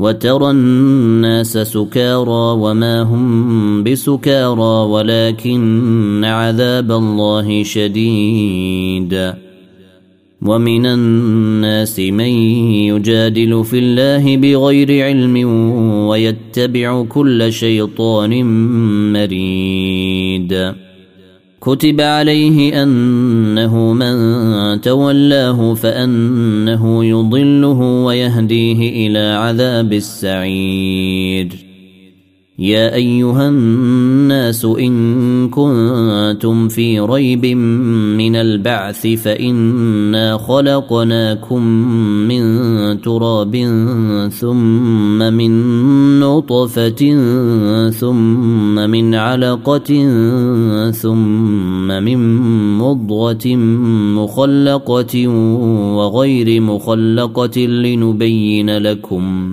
وترى الناس سكارى وما هم بسكارى ولكن عذاب الله شديد. ومن الناس من يجادل في الله بغير علم ويتبع كل شيطان مريد. كتب عليه أنه من تولاه فأنه يضله ويهديه إلى عذاب السعير. يا أيها الناس إن كنتم في ريب من البعث فإنا خلقناكم من تراب ثم من نطفة ثم من علقة ثم من مضغة مخلقة وغير مخلقة لنبين لكم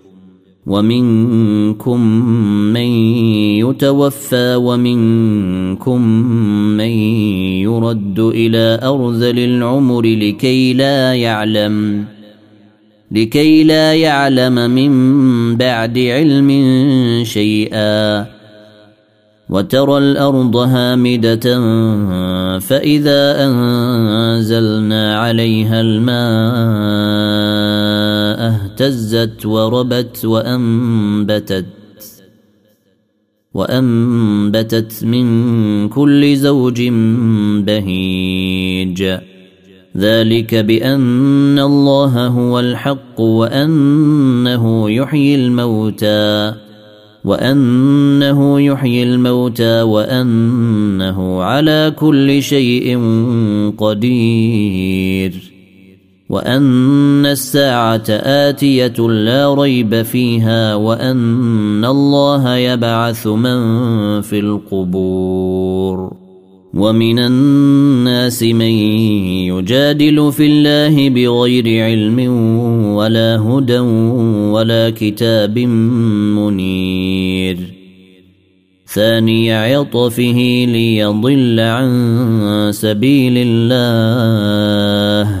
ومنكم من يتوفى ومنكم من يرد إلى أرذل العمر لكي لا يعلم لكي لا يعلم من بعد علم شيئا. وترى الأرض هامدة فإذا أنزلنا عليها الماء أهتزت وربت وأنبتت وأنبتت من كل زوج بهيج. ذلك بأن الله هو الحق وأنه يحيي الموتى وأنه يحيي الموتى وأنه على كل شيء قدير. وان الساعة اتيه لا ريب فيها وان الله يبعث من في القبور ومن الناس من يجادل في الله بغير علم ولا هدى ولا كتاب منير ثاني عطفه ليضل عن سبيل الله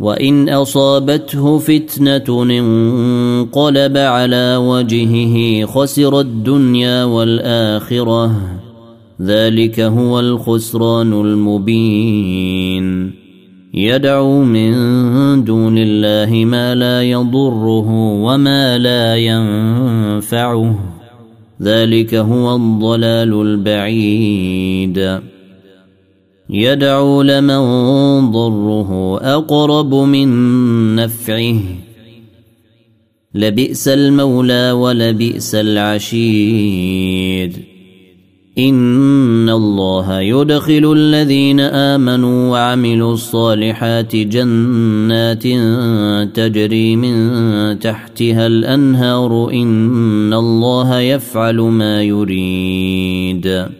وإن أصابته فتنة انقلب على وجهه خسر الدنيا والآخرة. ذلك هو الخسران المبين. يدعو من دون الله ما لا يضره وما لا ينفعه. ذلك هو الضلال البعيد. يدعو لمن ضره أقرب من نفعه. لبئس المولى ولبئس العشير. إن الله يدخل الذين آمنوا وعملوا الصالحات جنات تجري من تحتها الأنهار. إن الله يفعل ما يريد.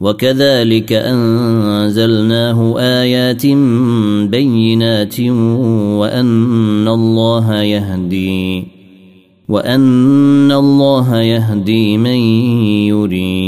وكذلك أنزلناه آيات بينات وأن الله يهدي وأن الله يهدي من يريد.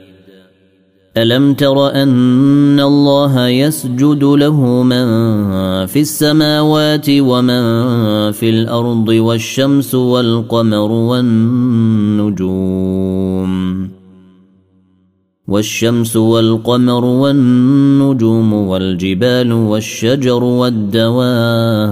ألم تر أن الله يسجد له من في السماوات ومن في الأرض والشمس والقمر والنجوم والشمس والقمر والنجوم والجبال والشجر والدواب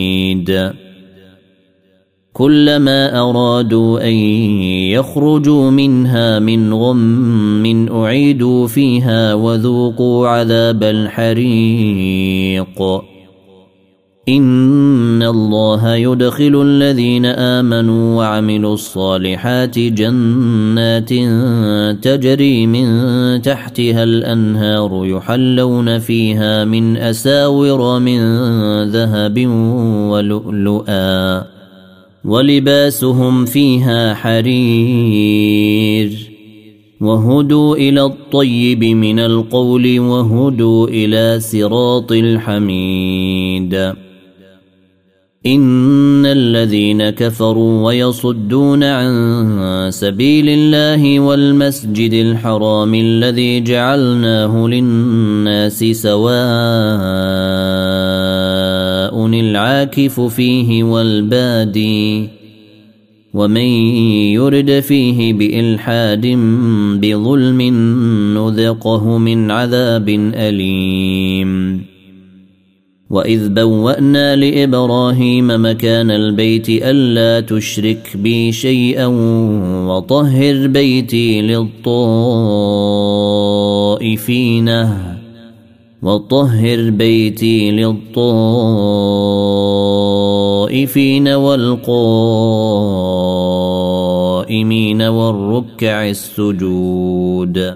كلما ارادوا ان يخرجوا منها من غم اعيدوا فيها وذوقوا عذاب الحريق ان الله يدخل الذين امنوا وعملوا الصالحات جنات تجري من تحتها الانهار يحلون فيها من اساور من ذهب ولؤلؤا ولباسهم فيها حرير وهدوا إلى الطيب من القول وهدوا إلى صراط الحميد ان الذين كفروا ويصدون عن سبيل الله والمسجد الحرام الذي جعلناه للناس سواء العاكف فيه والبادي ومن يرد فيه بالحاد بظلم نذقه من عذاب اليم واذ بوانا لابراهيم مكان البيت الا تشرك بي شيئا وطهر بيتي للطائفين وطهر بيتي للطائفين والقائمين والركع السجود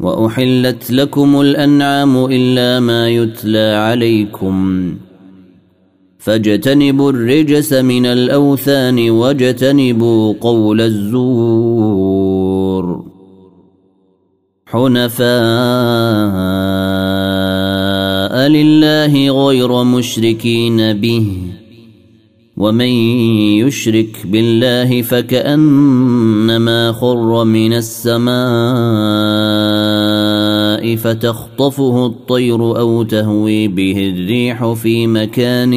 وأحلت لكم الأنعام إلا ما يتلى عليكم فاجتنبوا الرجس من الأوثان واجتنبوا قول الزور حنفاء لله غير مشركين به ومن يشرك بالله فكأنما خر من السماء فتخطفه الطير أو تهوي به الريح في مكان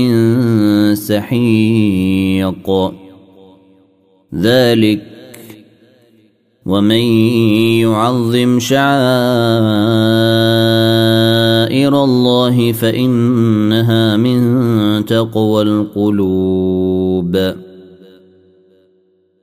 سحيق. ذلك ومن يعظم شعائر الله فإنها من تقوى القلوب.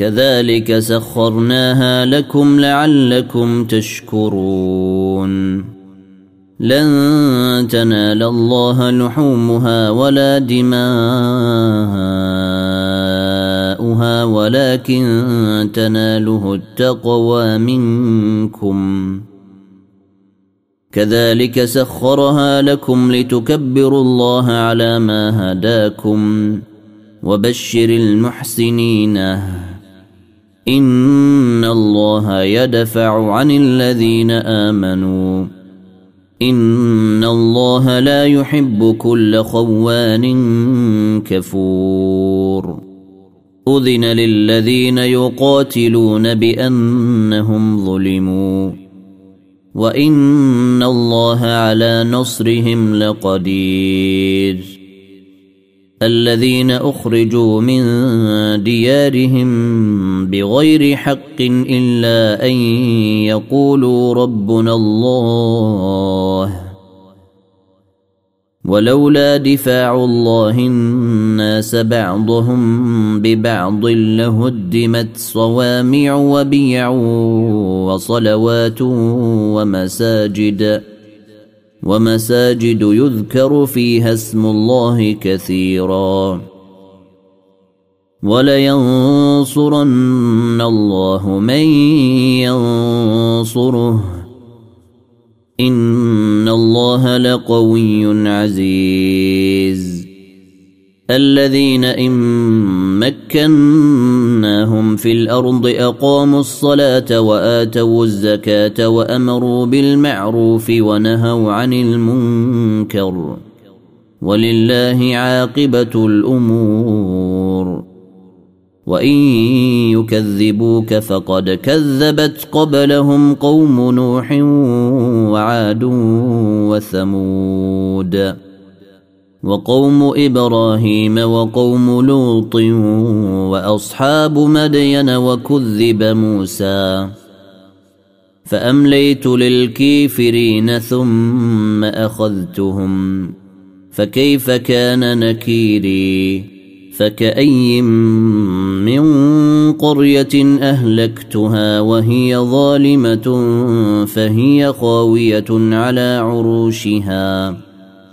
كذلك سخرناها لكم لعلكم تشكرون. لن تنال الله لحومها ولا دماءها ماؤها ولكن تناله التقوى منكم. كذلك سخرها لكم لتكبروا الله على ما هداكم وبشر المحسنين. ان الله يدفع عن الذين امنوا. ان الله لا يحب كل خوان كفور. أذن للذين يقاتلون بأنهم ظلموا. وإن الله على نصرهم لقدير. الذين أخرجوا من ديارهم بغير حق إلا أن يقولوا ربنا الله. ولولا دفاع الله الناس بعضهم ببعض لهدمت صوامع وبيع وصلوات ومساجد. ومساجد يذكر فيها اسم الله كثيرا. ولينصرن الله من ينصره. إن الله لقوي عزيز. الذين إن مكناهم في الأرض اقاموا الصلاه واتوا الزكاه وامروا بالمعروف ونهوا عن المنكر ولله عاقبه الأمور وان يكذبوك فقد كذبت قبلهم قوم نوح وعاد وثمود وقوم إبراهيم وقوم لوط وأصحاب مدين وكذب موسى فأمليت للكافرين ثم أخذتهم فكيف كان نكيري؟ فكأي من قرية أهلكتها وهي ظالمة فهي خاوية على عروشها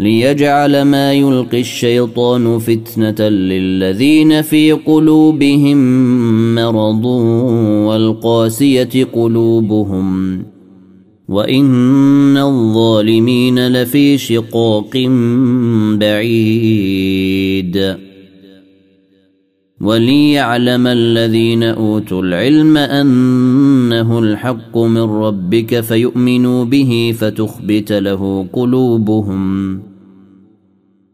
ليجعل ما يلقي الشيطان فتنة للذين في قلوبهم مرض والقاسية قلوبهم وإن الظالمين لفي شقاق بعيد. وليعلم الذين أوتوا العلم أنه الحق من ربك فيؤمنوا به فتخبت له قلوبهم.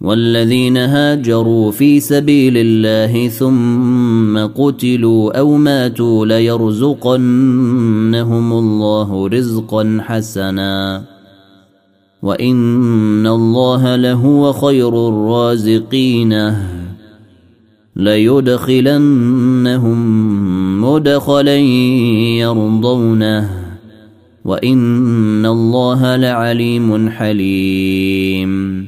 والذين هاجروا في سبيل الله ثم قتلوا أو ماتوا ليرزقنهم الله رزقا حسنا. وإن الله لهو خير الرازقين. ليدخلنهم مدخلا يرضونه وإن الله لعليم حليم.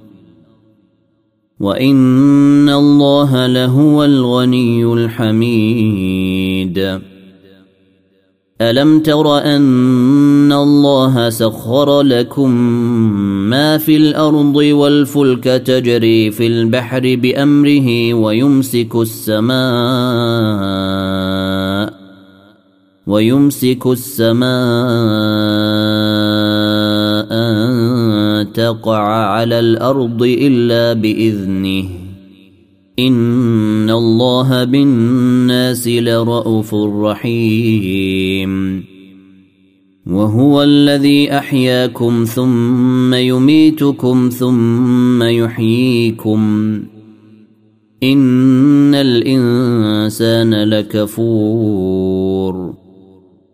وان الله لهو الغني الحميد. الم تر ان الله سخر لكم ما في الأرض والفلك تجري في البحر بامره ويمسك السماء ويمسك السماء تقع على الأرض إلا بإذنه. إن الله بالناس لرءوف رحيم. وهو الذي أحياكم ثم يميتكم ثم يحييكم. إن الإنسان لكفور.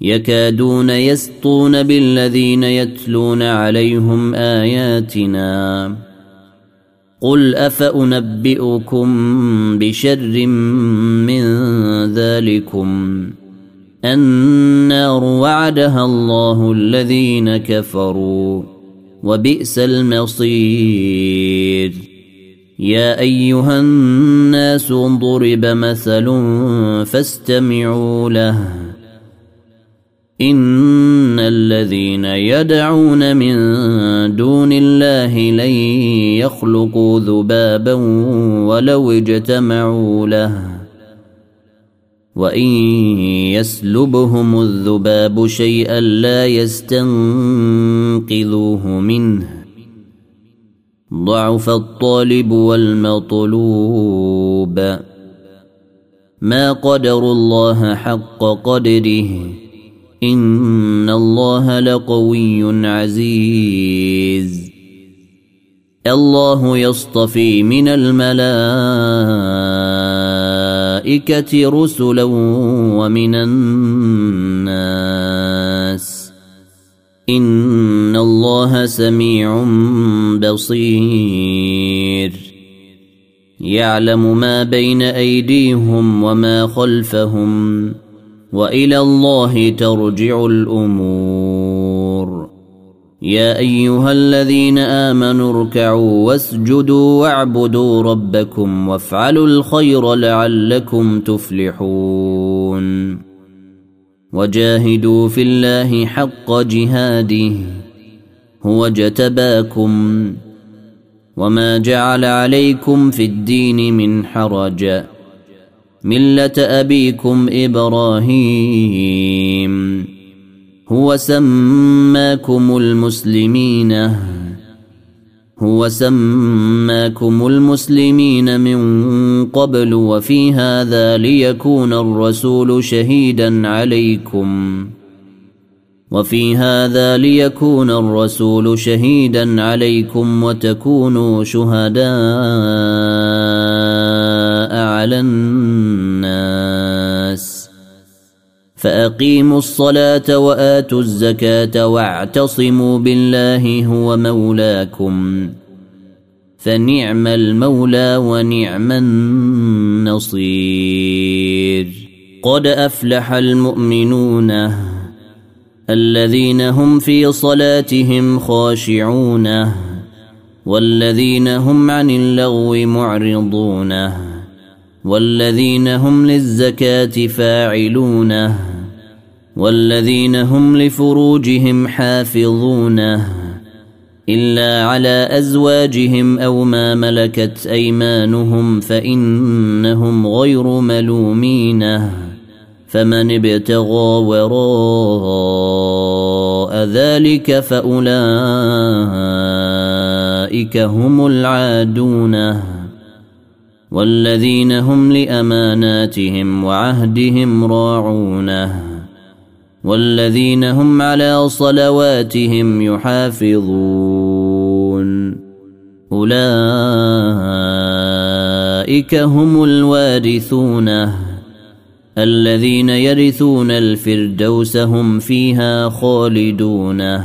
يكادون يسطون بالذين يتلون عليهم آياتنا. قل أفأنبئكم بشر من ذلكم؟ النار وعدها الله الذين كفروا وبئس المصير. يا أيها الناس ضرب مثل فاستمعوا له. ان الذين يدعون من دون الله لن يخلقوا ذبابا ولو اجتمعوا له وان يسلبهم الذباب شيئا لا يستنقذوه منه ضعف الطالب والمطلوب ما قدر الله حق قدره ان الله لقوي عزيز. الله يصطفي من الملائكه رسلا ومن الناس. ان الله سميع بصير. يعلم ما بين ايديهم وما خلفهم. وإلى الله ترجع الأمور. يا أيها الذين آمنوا اركعوا واسجدوا واعبدوا ربكم وافعلوا الخير لعلكم تفلحون. وجاهدوا في الله حق جهاده هو جتباكم. وما جعل عليكم في الدين من حرج. مله ابيكم إبراهيم. هو سماكم المسلمين. هو سماكم المسلمين من قبل وفي هذا ليكون الرسول شهيدا عليكم. وفي هذا ليكون الرسول شهيدا عليكم وتكونوا شهداء على الناس فأقيموا الصلاة وآتوا الزكاة واعتصموا بالله هو مولاكم. فنعم المولى ونعم النصير. قد أفلح المؤمنون الذين هم في صلاتهم خاشعون والذين هم عن اللغو معرضون. والذين هم للزكاة فاعلون والذين هم لفروجهم حافظون إلا على أزواجهم أو ما ملكت أيمانهم فإنهم غير ملومين. فمن ابتغى وراء ذلك فأولئك هم العادون. والذين هم لأماناتهم وعهدهم راعونه والذين هم على صلواتهم يحافظون. أولئك هم الوارثون. الذين يرثون الفردوس هم فيها خالدون.